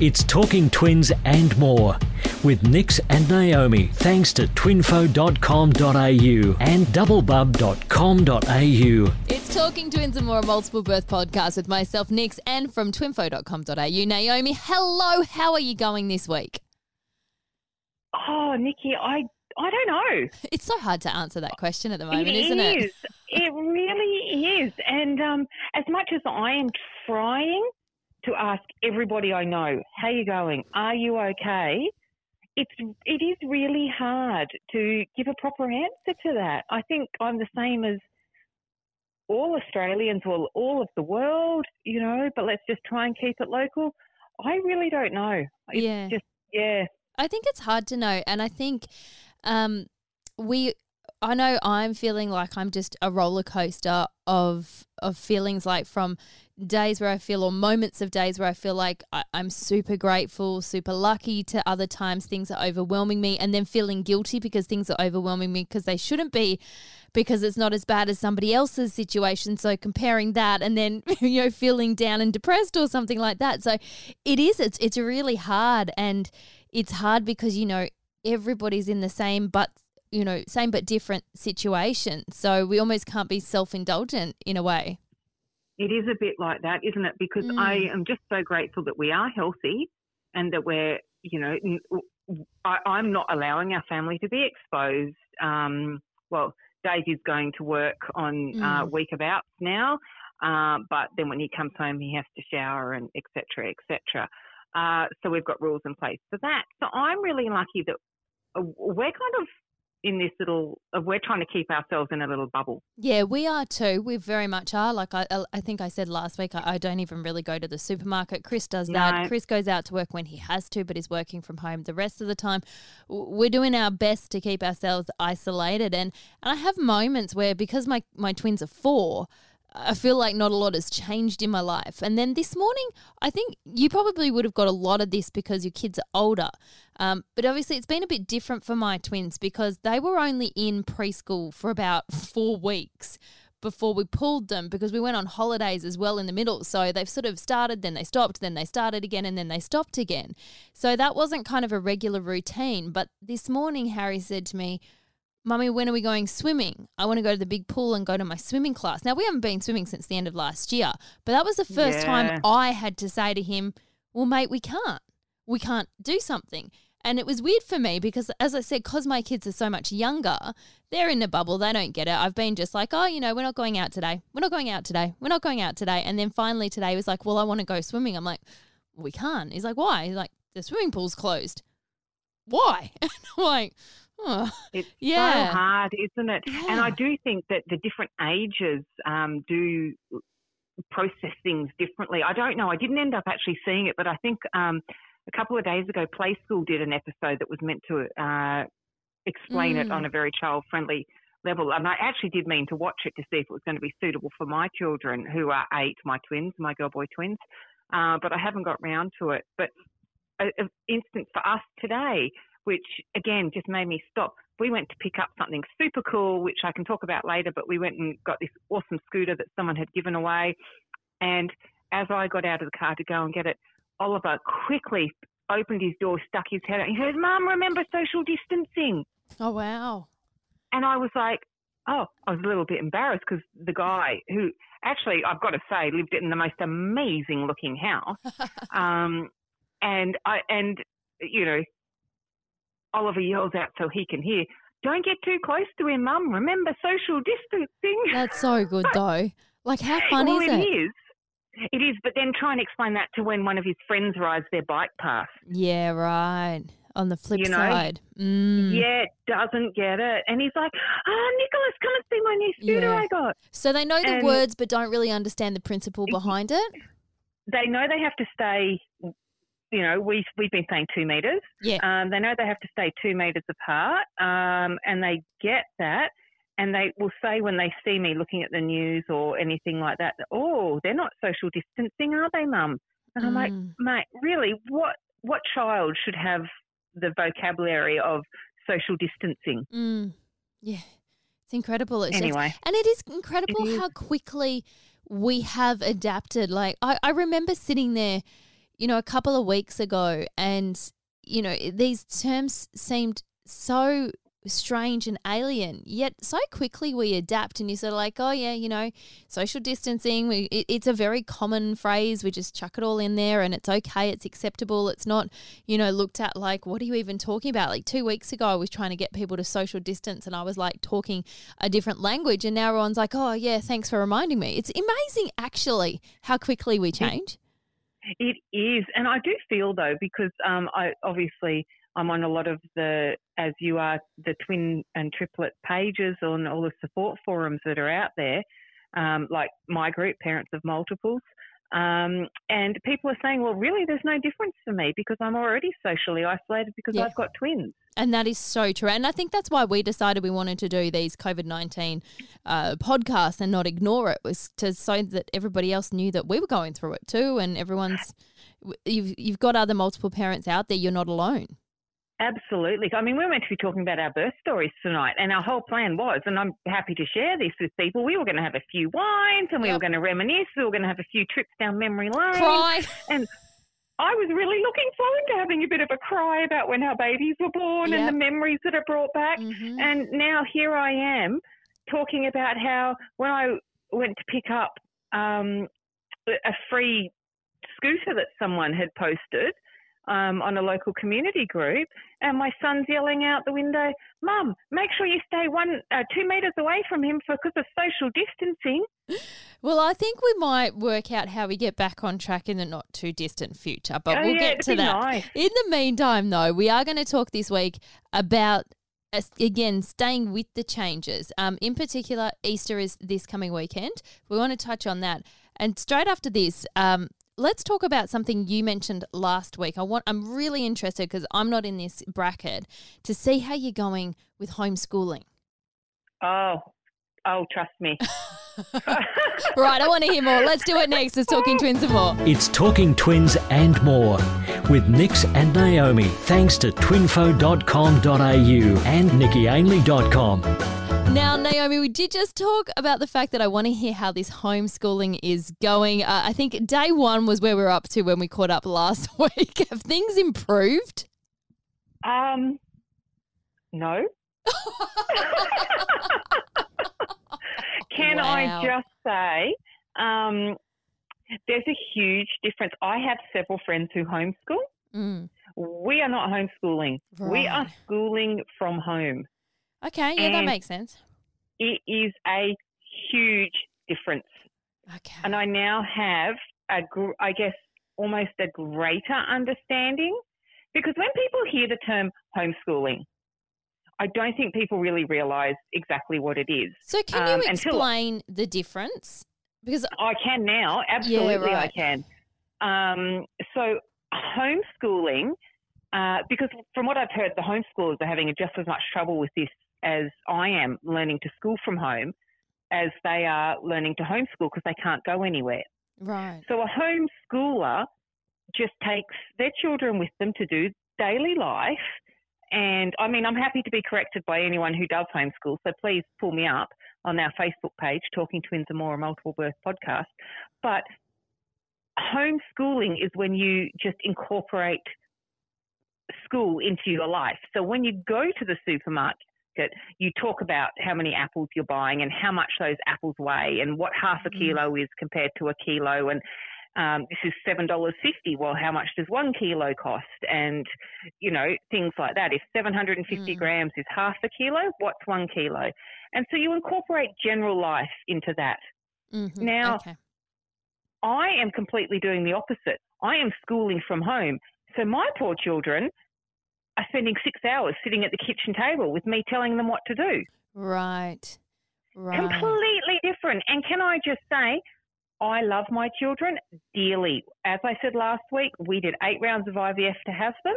It's Talking Twins and more with Nix and Naomi thanks to twinfo.com.au and doublebub.com.au. It's Talking Twins and More, a multiple birth podcast with myself, Nix, and from twinfo.com.au. Naomi, hello. How are you going this week? Oh, Nikki, I I don't know. It's so hard to answer that question at the moment, It isn't it? is. It really is. And um, as much as I am trying to ask everybody I know, how you going? Are you okay? It's it is really hard to give a proper answer to that. I think I'm the same as all Australians, all all of the world, you know. But let's just try and keep it local. I really don't know. It's Yeah. just yeah. I think it's hard to know, and I think um, we. I know I'm feeling like I'm just a roller coaster of of feelings, like from days where I feel, or moments of days where I feel like I, I'm super grateful, super lucky, to other times things are overwhelming me, and then feeling guilty because things are overwhelming me because they shouldn't be, because it's not as bad as somebody else's situation. So comparing that, and then you know feeling down and depressed or something like that. So it is. It's it's really hard and it's hard because you know everybody's in the same but you know same but different situation so we almost can't be self-indulgent in a way It is a bit like that, isn't it? Because I Mm. am just so grateful that we are healthy and that we're, you know, I, am not allowing our family to be exposed. Um, well, Dave is going to work on uh, Mm. week abouts now, uh, but then when he comes home, he has to shower and et cetera, et cetera. Uh, so we've got rules in place for that. So I'm really lucky that uh, we're kind of in this little, uh, we're trying to keep ourselves in a little bubble. yeah we are too. We very much are. Like i, I think i said last week I, I don't even really go to the supermarket. Chris does that. No. chris goes out to work when he has to but he's working from home the rest of the time. We're doing our best to keep ourselves isolated. And, and i have moments where because my, my twins are four I feel like not a lot has changed in my life. And then this morning, I think you probably would have got a lot of this because your kids are older. Um, but obviously, it's been a bit different for my twins because they were only in preschool for about four weeks before we pulled them because we went on holidays as well in the middle. So they've sort of started, then they stopped, then they started again, and then they stopped again. So that wasn't kind of a regular routine. But this morning, Harry said to me, Mummy, when are we going swimming? I want to go to the big pool and go to my swimming class. Now, we haven't been swimming since the end of last year, but that was the first Yeah. time I had to say to him, Well, mate, we can't. We can't do something. And it was weird for me because, as I said, because my kids are so much younger, they're in the bubble. They don't get it. I've been just like, oh, you know, we're not going out today. We're not going out today. We're not going out today. And then finally today he was like, well, I want to go swimming. I'm like, we can't. He's like, why? He's like, the swimming pool's closed. Why? And I'm like, oh, It's Yeah. so hard, isn't it? And I do think that the different ages um, do process things differently. I don't know. I didn't end up actually seeing it, but I think um, a couple of days ago, Play School did an episode that was meant to uh, explain it Mm. on a very child friendly level. And I actually did mean to watch it to see if it was going to be suitable for my children, who are eight, my twins, my girl boy twins. Uh, but I haven't got round to it. But an instance for us today, which again just made me stop. We went to pick up something super cool, which I can talk about later, but we went and got this awesome scooter that someone had given away. And as I got out of the car to go and get it, Oliver quickly opened his door, stuck his head out, and he goes, Mum, remember social distancing. oh, wow. And I was like, oh, I was a little bit embarrassed because the guy who actually, I've got to say, lived in the most amazing looking house. Um, and I, and, you know, Oliver yells out so he can hear, don't get too close to him, mum. Remember social distancing. That's so good, though. Like, how fun well, is it it? is. It is, but then try and explain that to when one of his friends rides their bike past. Yeah, right. On the flip You know? side. Mm. Yeah, doesn't get it. And he's like, oh, Nicholas, come and see my new scooter Yeah. I got. So they know the And- words but don't really understand the principle behind it? They know they have to stay, you know, we've, we've been saying two metres. Yeah. Um, they know they have to stay two metres apart, um, and they get that. And they will say when they see me looking at the news or anything like that, oh, they're not social distancing, are they, mum? And I'm like, Mm. mate, really, what what child should have the vocabulary of social distancing? Mm. Yeah. It's incredible. It's just- Anyway, and it is incredible is. how quickly we have adapted. Like I, I remember sitting there, you know, a couple of weeks ago, and you know, these terms seemed so strange and alien. Yet so quickly we adapt, and you're sort of like, oh yeah, you know, social distancing. We, it, it's a very common phrase. We just chuck it all in there, and it's okay. It's acceptable. It's not, you know, looked at like, what are you even talking about? Like two weeks ago, I was trying to get people to social distance, and I was like talking a different language, and now everyone's like, oh yeah, thanks for reminding me. It's amazing, actually, how quickly we change. It is, and I do feel though because um, I obviously I'm on a lot of the, as you are, the twin and triplet pages on all the support forums that are out there, um, like my group, Parents of Multiples. Um, and people are saying, well, really, there's no difference for me because I'm already socially isolated because yeah. I've got twins. And that is so true. And I think that's why we decided we wanted to do these COVID 19 uh, podcasts and not ignore it, was to so that everybody else knew that we were going through it too. And everyone's, you've, you've got other multiple parents out there, you're not alone. Absolutely. I mean, we are meant to be talking about our birth stories tonight, and our whole plan was, and I'm happy to share this with people. We were going to have a few wines, and we yep. were going to reminisce. We were going to have a few trips down memory lane. Cry. And I was really looking forward to having a bit of a cry about when our babies were born yep. and the memories that are brought back. Mm-hmm. And now here I am talking about how when I went to pick up um, a free scooter that someone had posted um, on a local community group, and my son's yelling out the window, "Mum, make sure you stay one uh, two meters away from him because of social distancing." Well, I think we might work out how we get back on track in the not too distant future, but oh, we'll yeah, get to that. Nice. In the meantime, though, we are going to talk this week about again, staying with the changes. Um, in particular, Easter is this coming weekend. We want to touch on that. And straight after this, um, let's talk about something you mentioned last week. I want I'm really interested because I'm not in this bracket to see how you're going with homeschooling. Oh, oh, trust me. right, I want to hear more. Let's do it next. It's Talking Twins and more. It's Talking Twins and more with Nix and Naomi. Thanks to twinfo.com.au and nickyainley.com. Now, Naomi, we did just talk about the fact that I want to hear how this homeschooling is going. Uh, I think day one was where we are up to when we caught up last week. Have things improved? Um, no. Can wow. I just say, um, there's a huge difference. I have several friends who homeschool. Mm. We are not homeschooling. Right. We are schooling from home. Okay, yeah, and that makes sense. It is a huge difference. Okay. And I now have a, I guess, almost a greater understanding because when people hear the term homeschooling, I don't think people really realise exactly what it is. So, can you um, explain until, the difference? Because I can now, absolutely, yeah, right. I can. Um, so, homeschooling, uh, because from what I've heard, the homeschoolers are having just as much trouble with this as I am learning to school from home as they are learning to homeschool because they can't go anywhere. Right. So a homeschooler just takes their children with them to do daily life. And I mean, I'm happy to be corrected by anyone who does homeschool. So please pull me up on our Facebook page, Talking Twins and More, a multiple birth podcast. But homeschooling is when you just incorporate school into your life. So when you go to the supermarket, you talk about how many apples you're buying and how much those apples weigh and what half a mm. kilo is compared to a kilo and um, this is seven dollars fifty. Well, how much does one kilo cost? And you know things like that. If seven hundred and fifty mm. grams is half a kilo, what's one kilo? And so you incorporate general life into that. Mm-hmm. Now, okay. I am completely doing the opposite. I am schooling from home. So my poor children are spending six hours sitting at the kitchen table with me telling them what to do. Right. Right. Completely different. And can I just say, I love my children dearly. As I said last week, we did eight rounds of IVF to have them.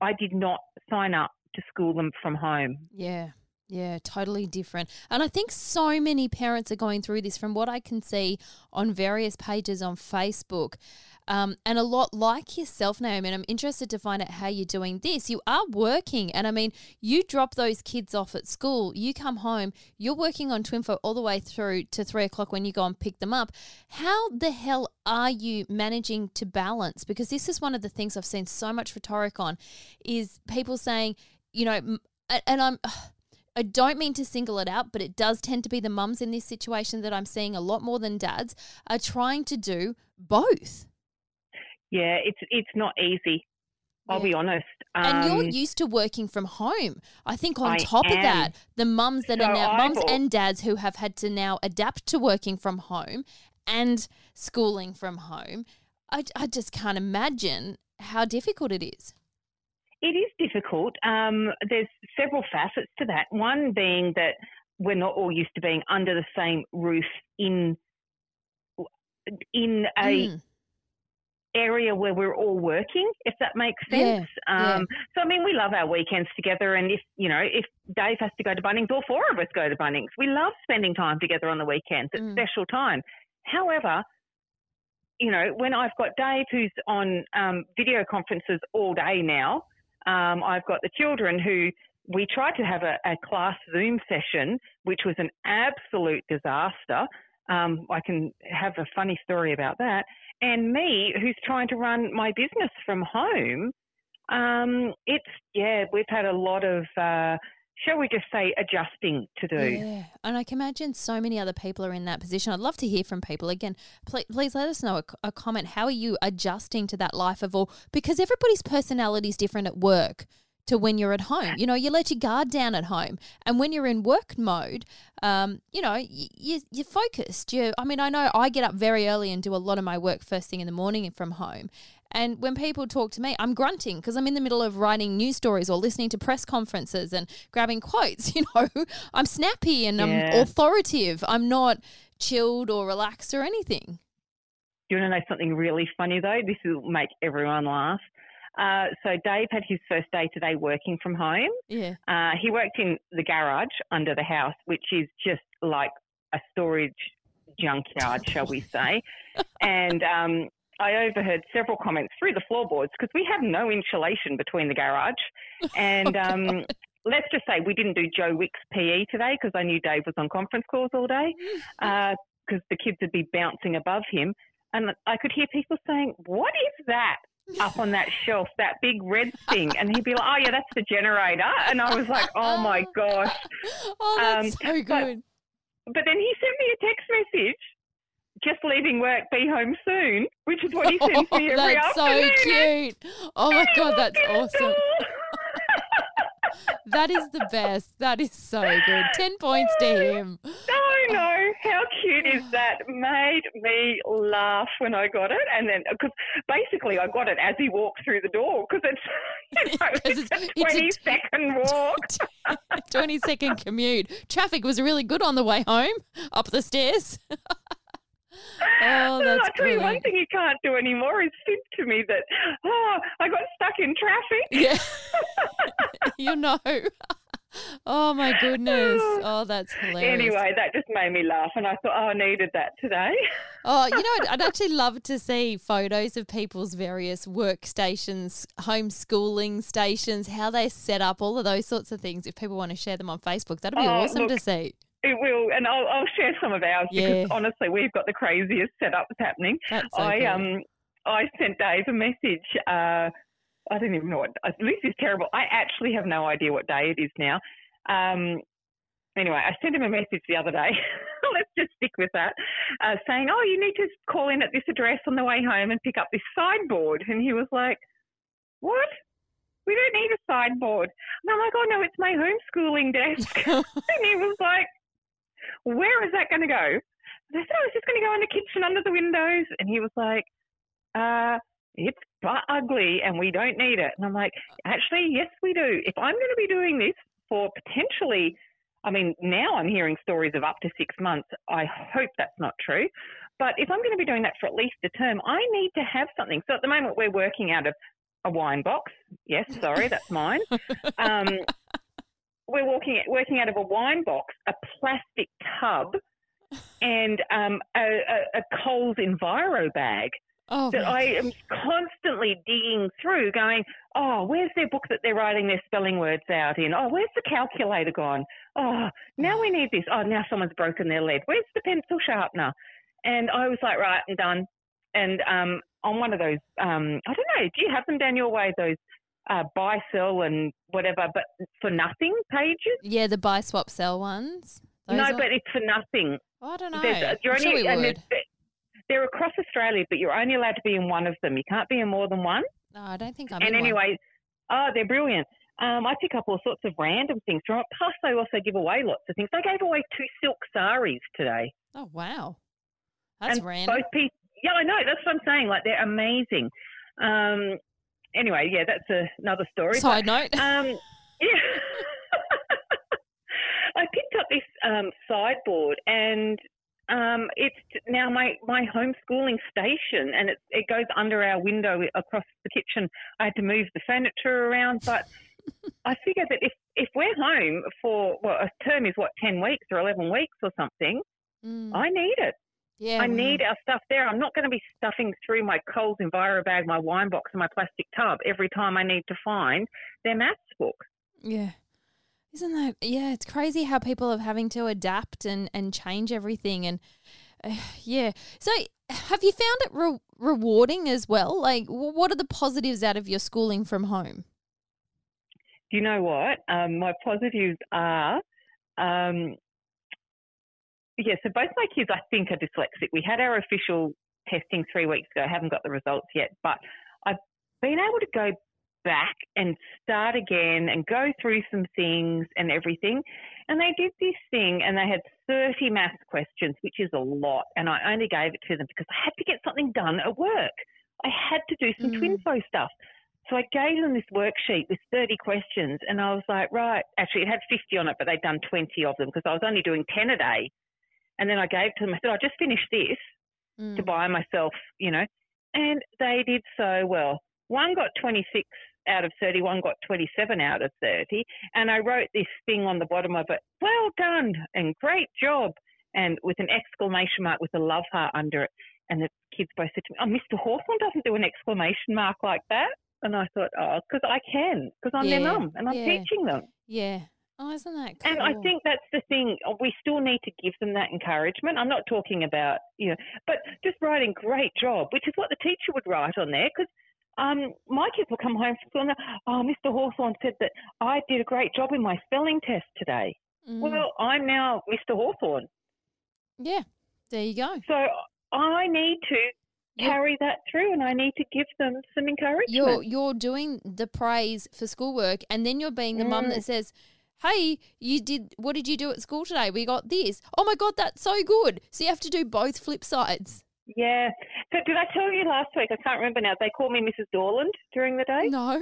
I did not sign up to school them from home. Yeah. Yeah, totally different. And I think so many parents are going through this from what I can see on various pages on Facebook. Um, and a lot like yourself, Naomi. And I'm interested to find out how you're doing this. You are working, and I mean, you drop those kids off at school, you come home, you're working on Twinfo all the way through to three o'clock when you go and pick them up. How the hell are you managing to balance? Because this is one of the things I've seen so much rhetoric on, is people saying, you know, and I'm. I don't mean to single it out, but it does tend to be the mums in this situation that I'm seeing a lot more than dads are trying to do both. Yeah, it's it's not easy. I'll yeah. be honest. Um, and you're um, used to working from home. I think on I top am. of that, the mums that so are now mums and dads who have had to now adapt to working from home and schooling from home. I, I just can't imagine how difficult it is. It is difficult. Um, there's several facets to that. One being that we're not all used to being under the same roof in in a mm area where we're all working, if that makes sense. Yeah, um, yeah. So, I mean, we love our weekends together. And if, you know, if Dave has to go to Bunnings, all four of us go to Bunnings. We love spending time together on the weekends. It's mm. special time. However, you know, when I've got Dave who's on um, video conferences all day now, um, I've got the children who we tried to have a, a class Zoom session, which was an absolute disaster. Um, I can have a funny story about that and me, who's trying to run my business from home, um, it's yeah, we've had a lot of. Uh, shall we just say adjusting to do yeah and i can imagine so many other people are in that position i'd love to hear from people again please, please let us know a, a, comment how are you adjusting to that life of all because everybody's personality is different at work to when you're at home. You know, you let your guard down at home, and when you're in work mode, um, you know, you, you're focused. You, I mean, I know I get up very early and do a lot of my work first thing in the morning from home. And when people talk to me, I'm grunting because I'm in the middle of writing news stories or listening to press conferences and grabbing quotes. You know, I'm snappy and yeah. I'm authoritative. I'm not chilled or relaxed or anything. Do you want to know something really funny though? This will make everyone laugh. Uh, so Dave had his first day today working from home. Yeah. Uh, he worked in the garage under the house, which is just like a storage junkyard, shall we say. and um, I overheard several comments through the floorboards because we have no insulation between the garage. And um, let's just say we didn't do Joe Wicks PE today because I knew Dave was on conference calls all day because uh, the kids would be bouncing above him. And I could hear people saying, What is that? up on that shelf, that big red thing. And he'd be like, oh, yeah, that's the generator. And I was like, oh my gosh. Oh, that's um, so good. But, but then he sent me a text message just leaving work, be home soon, which is what he sends me oh, every that's afternoon. That's so cute. Oh my God, that's awesome. that is the best. That is so good. 10 points to him. No, no. How cute is that? Made me laugh when I got it. And then, because basically I got it as he walked through the door because it's, you know, it's, it's, a 20 it's a second walk. 20 second commute. Traffic was really good on the way home up the stairs. Oh, that's I'll tell you one thing you can't do anymore is think to me that, oh, I got stuck in traffic. Yeah. you know. Oh my goodness. Oh. oh, that's hilarious. Anyway, that just made me laugh and I thought, oh, I needed that today. oh, you know, I'd actually love to see photos of people's various workstations, homeschooling stations, how they set up, all of those sorts of things. If people want to share them on Facebook, that'd be oh, awesome look, to see. It will, and I'll, I'll share some of ours yeah. because honestly, we've got the craziest setups happening. That's so I um I sent Dave a message. Uh, I don't even know what this is terrible. I actually have no idea what day it is now. Um, anyway, I sent him a message the other day. Let's just stick with that, uh, saying, "Oh, you need to call in at this address on the way home and pick up this sideboard." And he was like, "What?" We don't need a sideboard. And I'm like, oh no, it's my homeschooling desk. and he was like, where is that going to go? And I said, oh, it's just going to go in the kitchen under the windows. And he was like, uh, it's but ugly and we don't need it. And I'm like, actually, yes, we do. If I'm going to be doing this for potentially, I mean, now I'm hearing stories of up to six months. I hope that's not true. But if I'm going to be doing that for at least a term, I need to have something. So at the moment, we're working out of a wine box. Yes, sorry, that's mine. Um, we're walking working out of a wine box, a plastic tub, and um, a, a, a Coles Enviro bag Oh, that I am constantly digging through, going, oh, where's their book that they're writing their spelling words out in? Oh, where's the calculator gone? Oh, now we need this. Oh, now someone's broken their lead. Where's the pencil sharpener? And I was like, right, I'm done. And um, on one of those, um, I don't know, do you have them down your way? Those uh, buy, sell, and whatever, but for nothing pages? Yeah, the buy, swap, sell ones. Those no, are- but it's for nothing. Oh, I don't know. There's- you're I'm sure we would. they're across Australia, but you're only allowed to be in one of them. You can't be in more than one. No, I don't think I'm and in one. anyway, oh, they're brilliant. Um, I pick up all sorts of random things from it. Plus, they also give away lots of things. They gave away two silk saris today. Oh, wow. That's and random. Both pieces. Yeah, I know. That's what I'm saying. Like they're amazing. Um, anyway, yeah, that's a, another story. Side note. Um, yeah. I picked up this um, sideboard and um, it's now my, my homeschooling station and it, it goes under our window across the kitchen. I had to move the furniture around, but I figure that if, if we're home for, well, a term is what, 10 weeks or 11 weeks or something, Mm. I need it. Yeah, I wow. need our stuff there. I'm not going to be stuffing through my Coles Enviro bag, my wine box, and my plastic tub every time I need to find their maths book. Yeah. Isn't that yeah, it's crazy how people are having to adapt and and change everything and uh, yeah. So have you found it re- rewarding as well? Like what are the positives out of your schooling from home? Do you know what? Um, my positives are, um, yeah, so both my kids, I think, are dyslexic. We had our official testing three weeks ago. I haven't got the results yet, but I've been able to go back and start again and go through some things and everything. And they did this thing and they had 30 math questions, which is a lot. And I only gave it to them because I had to get something done at work. I had to do some Mm. Twinfo stuff. So I gave them this worksheet with 30 questions and I was like, right, actually it had 50 on it, but they'd done 20 of them because I was only doing 10 a day. And then I gave to them, I said, I just finished this to Mm. buy myself, you know, and they did so well. One got 26 out of 30, one got 27 out of 30. And I wrote this thing on the bottom of it, well done and great job. And with an exclamation mark with a love heart under it. And the kids both said to me, oh, Mr. Hawthorne doesn't do an exclamation mark like that. And I thought, oh, because I can, because I'm their Yeah, mum and I'm yeah. teaching them. Yeah. Oh, isn't that cool? And I think that's the thing. uh, We still need to give them that encouragement. I'm not talking about, you know, but just writing great job, which is what the teacher would write on there. Because um, my kids will come home from school and they're, oh, Mr. Hawthorne said that I did a great job in my spelling test today. Mm. Well, I'm now Mr. Hawthorne. yeah. There you go. So I need to carry that through and I need to give them some encouragement. You're you're doing the praise for schoolwork, and then you're being the mum Mm. that says, "Hey, you did. What did you do at school today? We got this. Oh my god, that's so good." So you have to do both flip sides. yeah. So did I tell you last week? I can't remember now. They call me Mrs. Dorland during the day. No.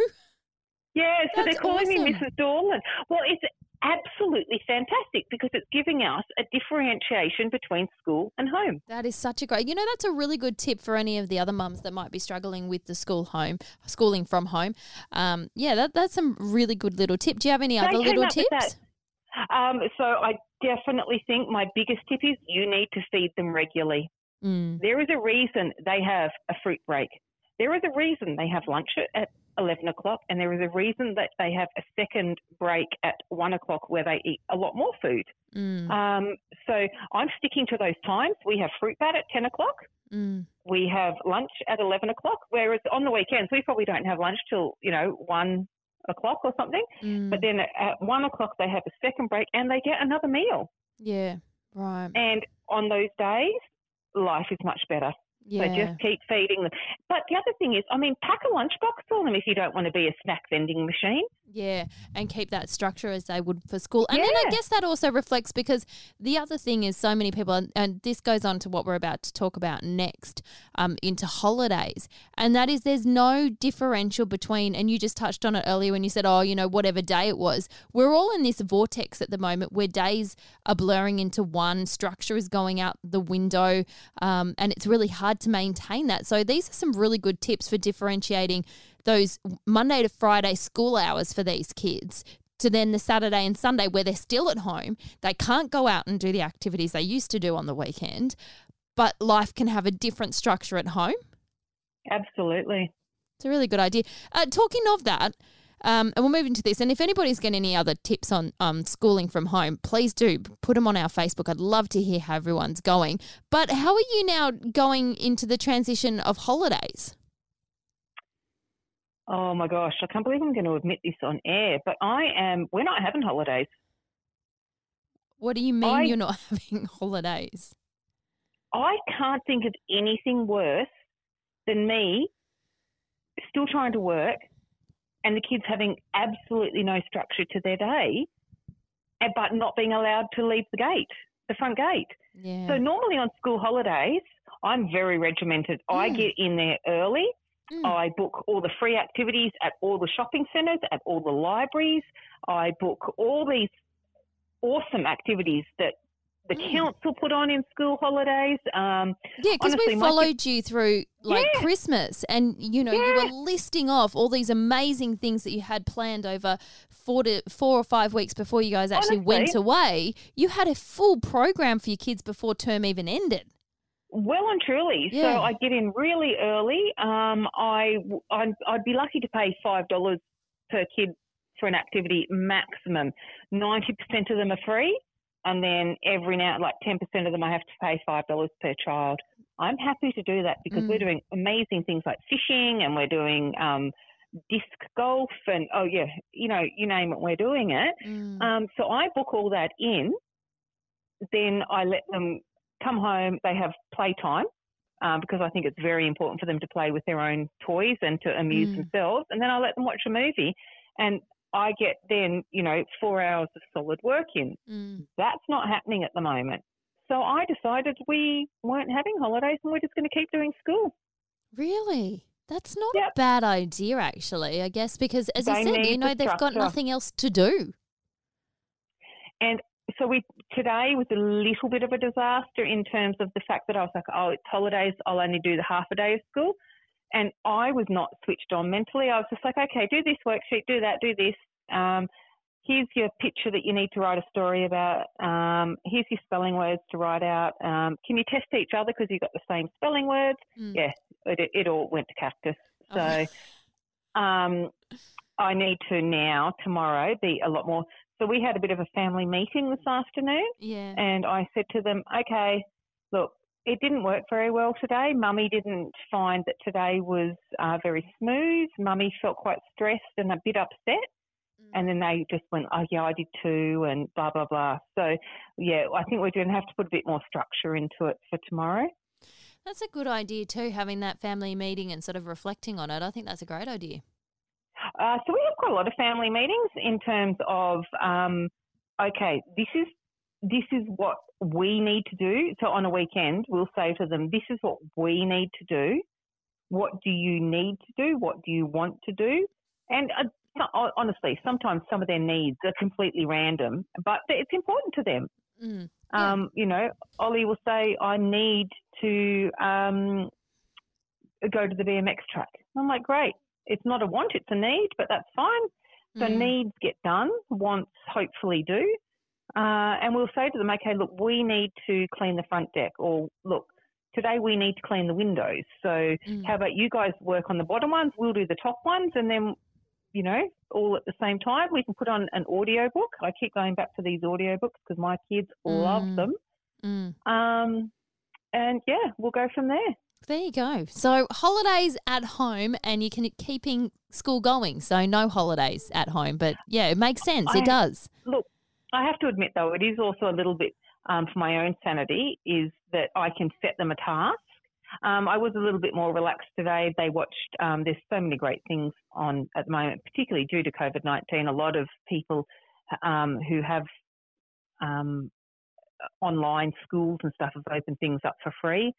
Yeah, so That's they're calling me. Mrs. Dorland. Well, it's absolutely fantastic because it's giving us a differentiation between school and home. That is such a great. You know, that's a really good tip for any of the other mums that might be struggling with the school home, schooling from home. Um, yeah, that that's some really good little tip. Do you have any They other little tips? Um, so I definitely think my biggest tip is you need to feed them regularly. Mm, There is a reason they have a fruit break. There is a reason they have lunch at 11 o'clock, and there is a reason that they have a second break at 1 o'clock where they eat a lot more food. mm, Um, so I'm sticking to those times. We have fruit bat at 10 o'clock. mm. we have lunch at 11 o'clock, whereas on the weekends, we probably don't have lunch till, you know, 1 o'clock or something. mm. But then at 1 o'clock, they have a second break and they get another meal. yeah, right. And on those days, life is much better. Yeah, So just keep feeding them. But the other thing is, I mean, pack a lunchbox for them if you don't want to be a snack vending machine. Yeah, and keep that structure as they would for school. And then I guess that also reflects because the other thing is so many people, and- and this goes on to what we're about to talk about next, um, into holidays, and that is there's no differential between, and you just touched on it earlier when you said, oh, you know, whatever day it was. We're all in this vortex at the moment where days are blurring into one, structure is going out the window, um, and it's really hard to maintain that. So these are some really good tips for differentiating those Monday to Friday school hours for these kids to then the Saturday and Sunday where they're still at home. They can't go out and do the activities they used to do on the weekend, but life can have a different structure at home. Absolutely. It's a really good idea. Uh, talking of that, um, and we'll move into this. And if anybody's got any other tips on um, schooling from home, please do put them on our Facebook. I'd love to hear how everyone's going. But how are you now going into the transition of holidays? Oh my gosh, I can't believe I'm going to admit this on air, but I am. We're not having holidays. What do you mean I, you're not having holidays? I can't think of anything worse than me still trying to work and the kids having absolutely no structure to their day, but not being allowed to leave the gate, the front gate. Yeah. So normally on school holidays, I'm very regimented. Mm. I get in there early. Mm. I book all the free activities at all the shopping centres, at all the libraries. I book all these awesome activities that the mm. council put on in school holidays. Um, yeah, because we followed you through like yeah. Christmas, and you know yeah. you were listing off all these amazing things that you had planned over four to four or five weeks before you guys actually Honestly, went away. You had a full program for your kids before term even ended. Well and truly. Yeah. So I get in really early. Um, I I'd, I'd be lucky to pay five dollars per kid for an activity maximum. Ninety percent of them are free and then every now, like 10% of them, I have to pay $5 per child. I'm happy to do that because mm. we're doing amazing things like fishing and we're doing um, disc golf and, oh, yeah, you know, you name it, we're doing it. Mm. Um, so I book all that in. Then I let them come home, they have playtime. Um, because I think it's very important for them to play with their own toys and to amuse mm. themselves. And then I let them watch a movie. And I get then, you know, four hours of solid work in. Mm. That's not happening at the moment. So I decided we weren't having holidays and we're just going to keep doing school. Really? That's not yep. a bad idea, actually, I guess, because as they you said, you know, the they've got nothing else to do. And so we today was a little bit of a disaster in terms of the fact that I was like, oh, it's holidays, I'll only do the half a day of school. And I was not switched on mentally. I was just like, okay, do this worksheet, do that, do this. Um, here's your picture that you need to write a story about. Um, here's your spelling words to write out. Um, can you test each other because you've got the same spelling words? Mm. Yeah, it, it, all went to cactus. So oh. um, I need to now, tomorrow, be a lot more. So we had a bit of a family meeting this afternoon. Yeah. And I said to them, okay, it didn't work very well today. Mummy didn't find that today was uh, very smooth. Mummy felt quite stressed and a bit upset. Mm. And then they just went, oh, yeah, I did too, and blah, blah, blah. So, yeah, I think we're going to have to put a bit more structure into it for tomorrow. That's a good idea too, having that family meeting and sort of reflecting on it. I think that's a great idea. Uh, so we have quite a lot of family meetings in terms of, um, okay, this is this is what we need to do. So on a weekend, we'll say to them, this is what we need to do. What do you need to do? What do you want to do? And uh, honestly, sometimes some of their needs are completely random, but it's important to them. Mm, yeah. um, you know, Ollie will say, I need to um, go to the BMX track. I'm like, great. It's not a want, it's a need, but that's fine. So mm. needs get done, wants hopefully do. Uh, and we'll say to them, okay, look, we need to clean the front deck, or look, today we need to clean the windows. So mm. how about you guys work on the bottom ones? We'll do the top ones, and then, you know, all at the same time. We can put on an audio book. I keep going back to these audio books because my kids mm. love them. Mm. Um, and yeah, we'll go from there. There you go. So holidays at home, and you can keeping school going. So no holidays at home, but yeah, it makes sense. I, it does. Look, I have to admit, though, it is also a little bit um, for my own sanity, is that I can set them a task. Um, I was a little bit more relaxed today. They watched, um, there's so many great things on at the moment, particularly due to COVID 19. A lot of people um, who have um, online schools and stuff have opened things up for free.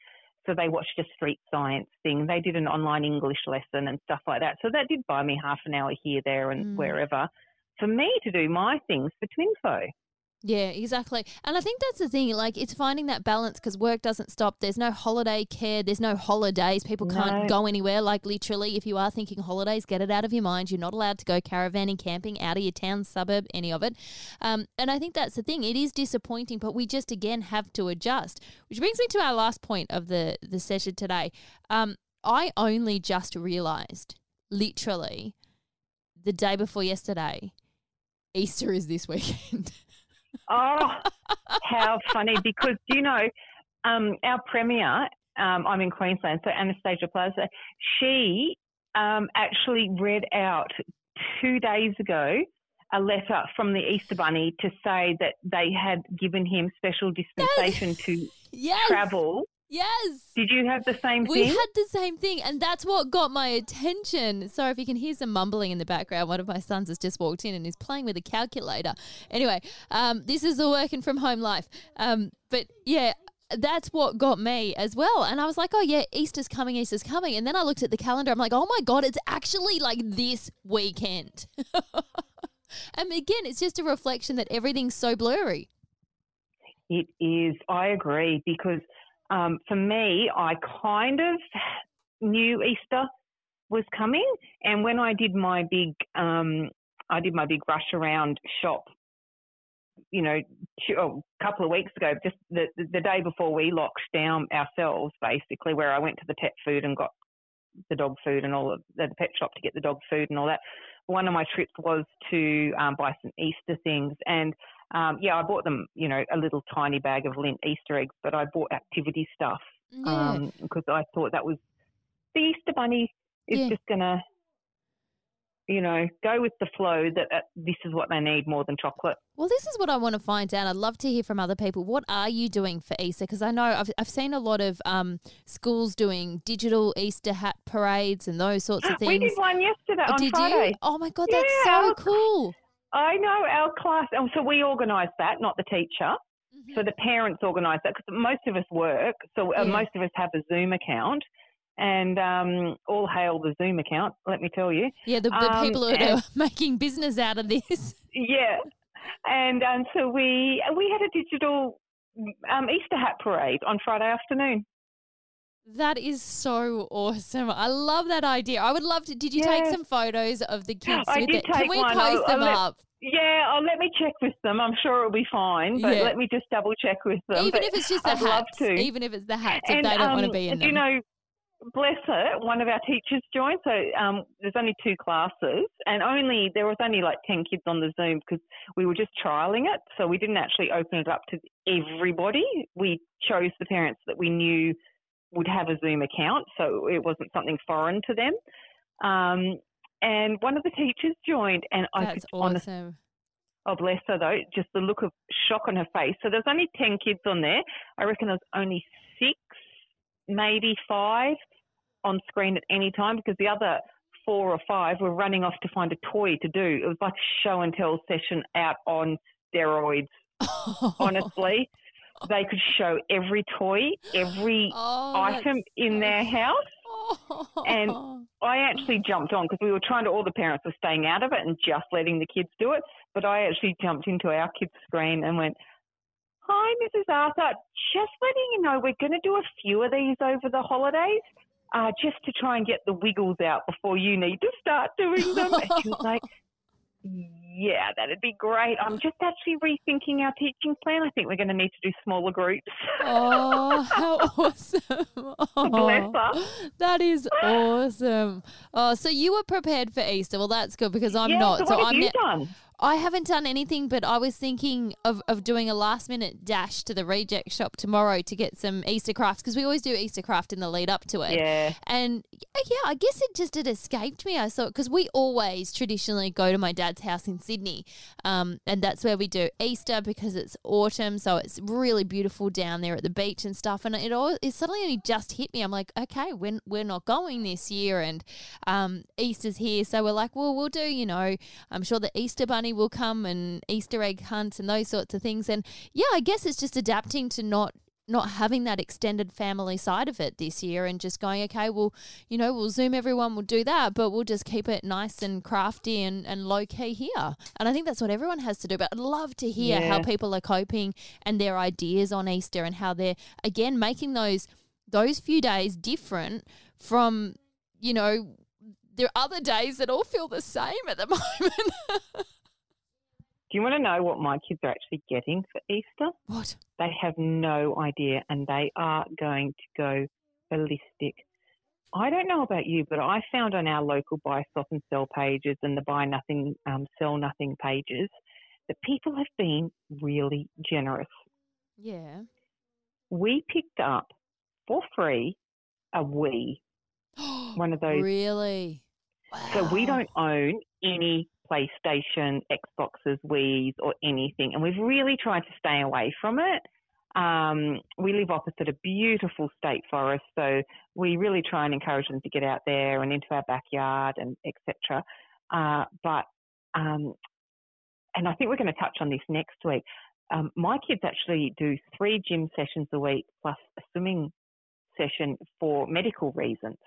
So they watched a street science thing. They did an online English lesson and stuff like that. So that did buy me half an hour here, there, and mm. wherever for me to do my things for Twinfo. Yeah, exactly. And I think that's the thing. Like, it's finding that balance because work doesn't stop. There's no holiday care. There's no holidays. People can't go anywhere. Like, literally, if you are thinking holidays, get it out of your mind. You're not allowed to go caravanning, camping, out of your town, suburb, any of it. Um, and I think that's the thing. It is disappointing, but we just, again, have to adjust. Which brings me to our last point of the, the session today. Um, I only just realised, literally, the day before yesterday, Easter is this weekend. Oh, how funny! Because you know, um, our premier, um, I'm in Queensland, so Annastacia Palaszczuk. She um, actually read out two days ago a letter from the Easter Bunny to say that they had given him special dispensation to yes. travel. Yes. Did you have the same We thing? We had the same thing, and that's what got my attention. Sorry if you can hear some mumbling in the background. One of my sons has just walked in and is playing with a calculator. Anyway, um, this is the working from home life. Um, but yeah, that's what got me as well. And I was like, oh, yeah, Easter's coming, Easter's coming. And then I looked at the calendar. I'm like, oh my God, it's actually like this weekend. and again, it's just a reflection that everything's so blurry. It is. I agree because um, for me, I kind of knew Easter was coming, and when I did my big, um, I did my big rush around shop. You know, two- oh, a couple of weeks ago, just the the day before we locked down ourselves, basically, where I went to the pet food and got the dog food and all of the pet shop to get the dog food and all that. One of my trips was to um, buy some Easter things, and um, yeah, I bought them, you know, a little tiny bag of Lindt Easter eggs, but I bought activity stuff Yeah. because I thought that was the Easter Bunny is Yeah. just gonna, you know, go with the flow that uh, this is what they need more than chocolate. Well, this is what I want to find out. I'd love to hear from other people. What are you doing for Easter? Because I know I've, I've seen a lot of um, schools doing digital Easter hat parades and those sorts of things. We did one yesterday Oh, on did Friday. you? Oh my god, that's Yeah, so our- cool. I know our class, oh, so we organise that, not the teacher. Mhm. So the parents organise that because most of us work, so uh, Yeah. most of us have a Zoom account. And um, all hail the Zoom account, let me tell you. Yeah, the, the um, people who are making business out of this. Yeah, and um, so we we had a digital um, Easter hat parade on Friday afternoon. That is so awesome. I love that idea. I would love to. Did you take some photos of the kids I with did it? Can we one. post I'll- them I'll let- up? Yeah, I'll let me check with them. I'm sure it'll be fine, but Yeah. let me just double check with them. Even But if it's just the I'd love hats. to. Even if it's the hats, if they don't want to um, be in them. You know, bless her, one of our teachers joined. So um, there's only two classes, and only there was only like ten kids on the Zoom because we were just trialing it. So we didn't actually open it up to everybody. We chose the parents that we knew would have a Zoom account, so it wasn't something foreign to them. Um, and one of the teachers joined, and I That's could honestly awesome. Oh, bless her though. Just the look of shock on her face. So there's only 10 kids on there. I reckon there's only six, maybe five on screen at any time because the other four or five were running off to find a toy to do. It was like a show and tell session out on steroids, honestly. They could show every toy, every oh, item in their house. And I actually jumped on because we were trying to, all the parents were staying out of it and just letting the kids do it. But I actually jumped into our kids' screen and went, Hi, Mrs. Arthur. Just letting you know, we're going to do a few of these over the holidays uh, just to try and get the wiggles out before you need to start doing them. and she was like, yeah, that'd be great. I'm just actually rethinking our teaching plan. I think we're going to need to do smaller groups. oh, how awesome! Bless Oh, that is awesome. Oh, so you were prepared for Easter. Well, that's good because I'm yeah, not. So have I'm ne- done? I haven't done anything, but I was thinking of, of doing a last minute dash to the reject shop tomorrow to get some Easter crafts because we always do Easter craft in the lead up to it. Yeah. And yeah, yeah, I guess it just it escaped me. I saw because we always traditionally go to my dad's house in Sydney, um, and that's where we do Easter because it's autumn, so it's really beautiful down there at the beach and stuff. And it all it suddenly only just hit me. I'm like, okay, we're we're not going this year, and um, Easter's here, so we're like, well, we'll do. You know, I'm sure the Easter bunny will come and Easter egg hunt and those sorts of things. And yeah, I guess it's just adapting to not not having that extended family side of it this year and just going, okay, well, you know, we'll Zoom everyone, we'll do that, but we'll just keep it nice and crafty and, and low key here. And I think that's what everyone has to do. But I'd love to hear Yeah. how people are coping and their ideas on Easter and how they're, again, making those those few days different from, you know, there are other days that all feel the same at the moment. Do you want to know what my kids are actually getting for Easter? what? They have no idea and they are going to go ballistic. I don't know about you, but I found on our local buy, stop, and sell pages and the buy nothing, um, sell nothing pages that people have been really generous. Yeah. We picked up for free a Wii, one of those. Really? Wow. So we don't own any PlayStation, Xboxes, Wii's, or anything, and we've really tried to stay away from it. Um, we live opposite a beautiful state forest, so we really try and encourage them to get out there and into our backyard and etc. Uh, but um, and I think we're going to touch on this next week. Um, my kids actually do three gym sessions a week plus a swimming session for medical reasons.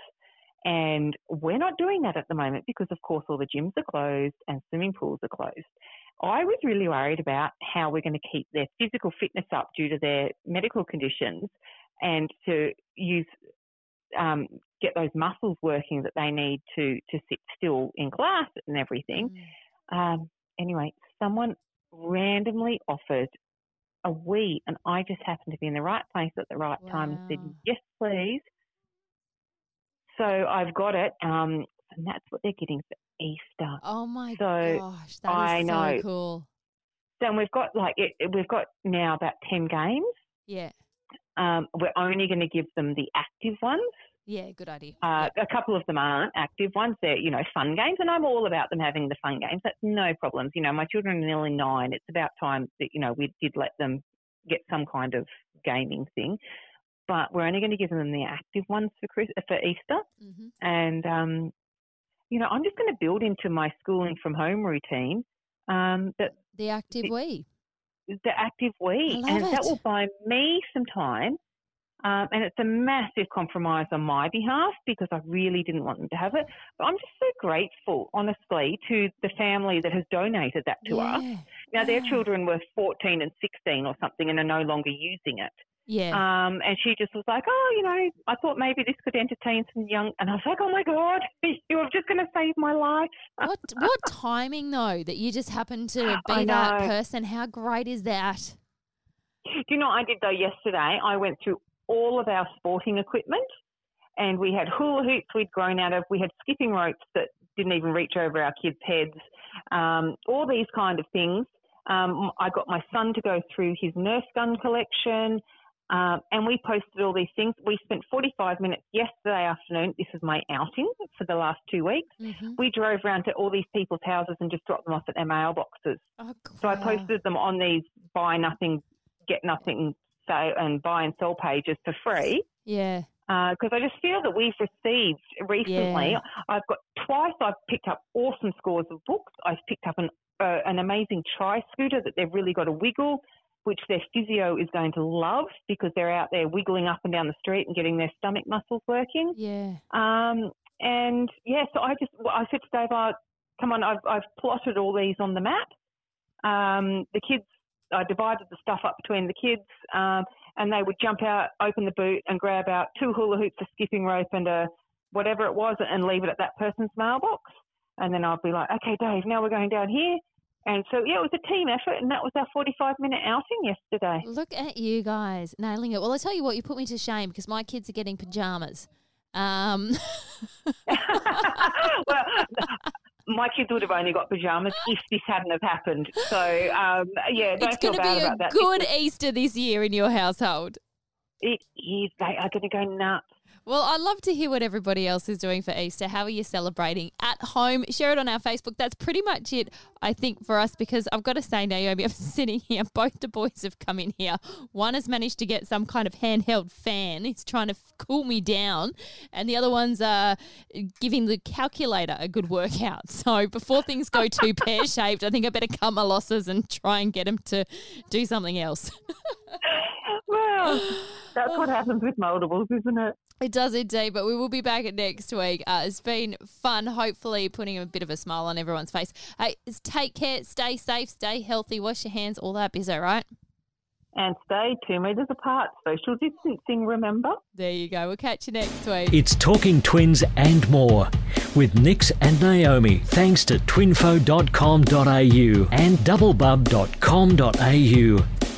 And we're not doing that at the moment because, of course, all the gyms are closed and swimming pools are closed. I was really worried about how we're going to keep their physical fitness up due to their medical conditions and to use um, get those muscles working that they need to to sit still in class and everything. Mm. Um, anyway, someone randomly offered a Wii, and I just happened to be in the right place at the right time and said, "Yes, please." So I've got it, um, and that's what they're getting for Easter. Oh my So, gosh, that is I so know. cool. So we've got like it, we've got now about ten games. Yeah, Um, we're only going to give them the active ones. yeah, good idea. Uh, A couple of them aren't active ones. They're, you know, fun games, and I'm all about them having the fun games. That's no problems. You know, my children are nearly nine. It's about time that, you know, we did let them get some kind of gaming thing. But we're only going to give them the active ones for Chris, for Easter. hmm And, um, you know, I'm just going to build into my schooling from home routine um, that The active The- Wii. the active week, and love that will buy me some time. Um, and it's a massive compromise on my behalf because I really didn't want them to have it. But I'm just so grateful, honestly, to the family that has donated that to us. yeah. Now, their children were 14 and 16 or something and are no longer using it. Yeah. Um, and she just was like, oh, you know, I thought maybe this could entertain some young. And I was like, oh my God, you're just going to save my life. what what timing though that you just happen to be that person? How great is that? Do you know what I did though yesterday? I went through all of our sporting equipment and we had hula hoops we'd grown out of. We had skipping ropes that didn't even reach over our kids' heads. Um, all these kind of things. Um, I got my son to go through his Nerf gun collection. Um, and we posted all these things. We spent 45 minutes yesterday afternoon. This is my outing for the last two weeks. hmm We drove around to all these people's houses and just dropped them off at their mailboxes. Oh, So I posted them on these buy nothing, get nothing, so and buy and sell pages for free Yeah. because I just feel that we've received recently. Yeah. I've got twice. I've picked up awesome scores of books. I've picked up an uh, an amazing tri scooter that they've really got a wiggle, which their physio is going to love because they're out there wiggling up and down the street and getting their stomach muscles working. Yeah. Um, and yeah, so I just I said to Dave, oh, "Come on, I've I've plotted all these on the map. Um, the kids, I divided the stuff up between the kids, um, and they would jump out, open the boot, and grab out two hula hoops, a skipping rope, and a whatever it was, and leave it at that person's mailbox. And then I'd be like, "Okay, Dave, now we're going down here." And so yeah, it was a team effort, and that was our forty-five minute outing yesterday. Look at you guys nailing it. Well, I tell you what, you put me to shame because my kids are getting pajamas. Um, well, my kids would have only got pajamas if this hadn't have happened. So um, yeah, don't it's feel going to be a good Easter this year in your household. It is. They are going to go nuts. Well, I'd love to hear what everybody else is doing for Easter. How are you celebrating at home? Share it on our Facebook. That's pretty much it, I think, for us because I've got to say, Naomi, I'm sitting here. Both the boys have come in here. One has managed to get some kind of handheld fan. He's trying to cool me down. And the other one's uh, giving the calculator a good workout. So before things go too pear shaped, I think I better cut my losses and try and get him to do something else. Well, Oh, that's what happens with moldables, isn't it? It does indeed, but we will be back next week. Uh, it's been fun, hopefully putting a bit of a smile on everyone's face. Hey, take care, stay safe, stay healthy, wash your hands, all that biz, all right? And stay two metres apart. Social distancing, remember? There you go. We'll catch you next week. It's Talking Twins and more with Nix and Naomi, thanks to twinfo.com.au and doublebub.com.au.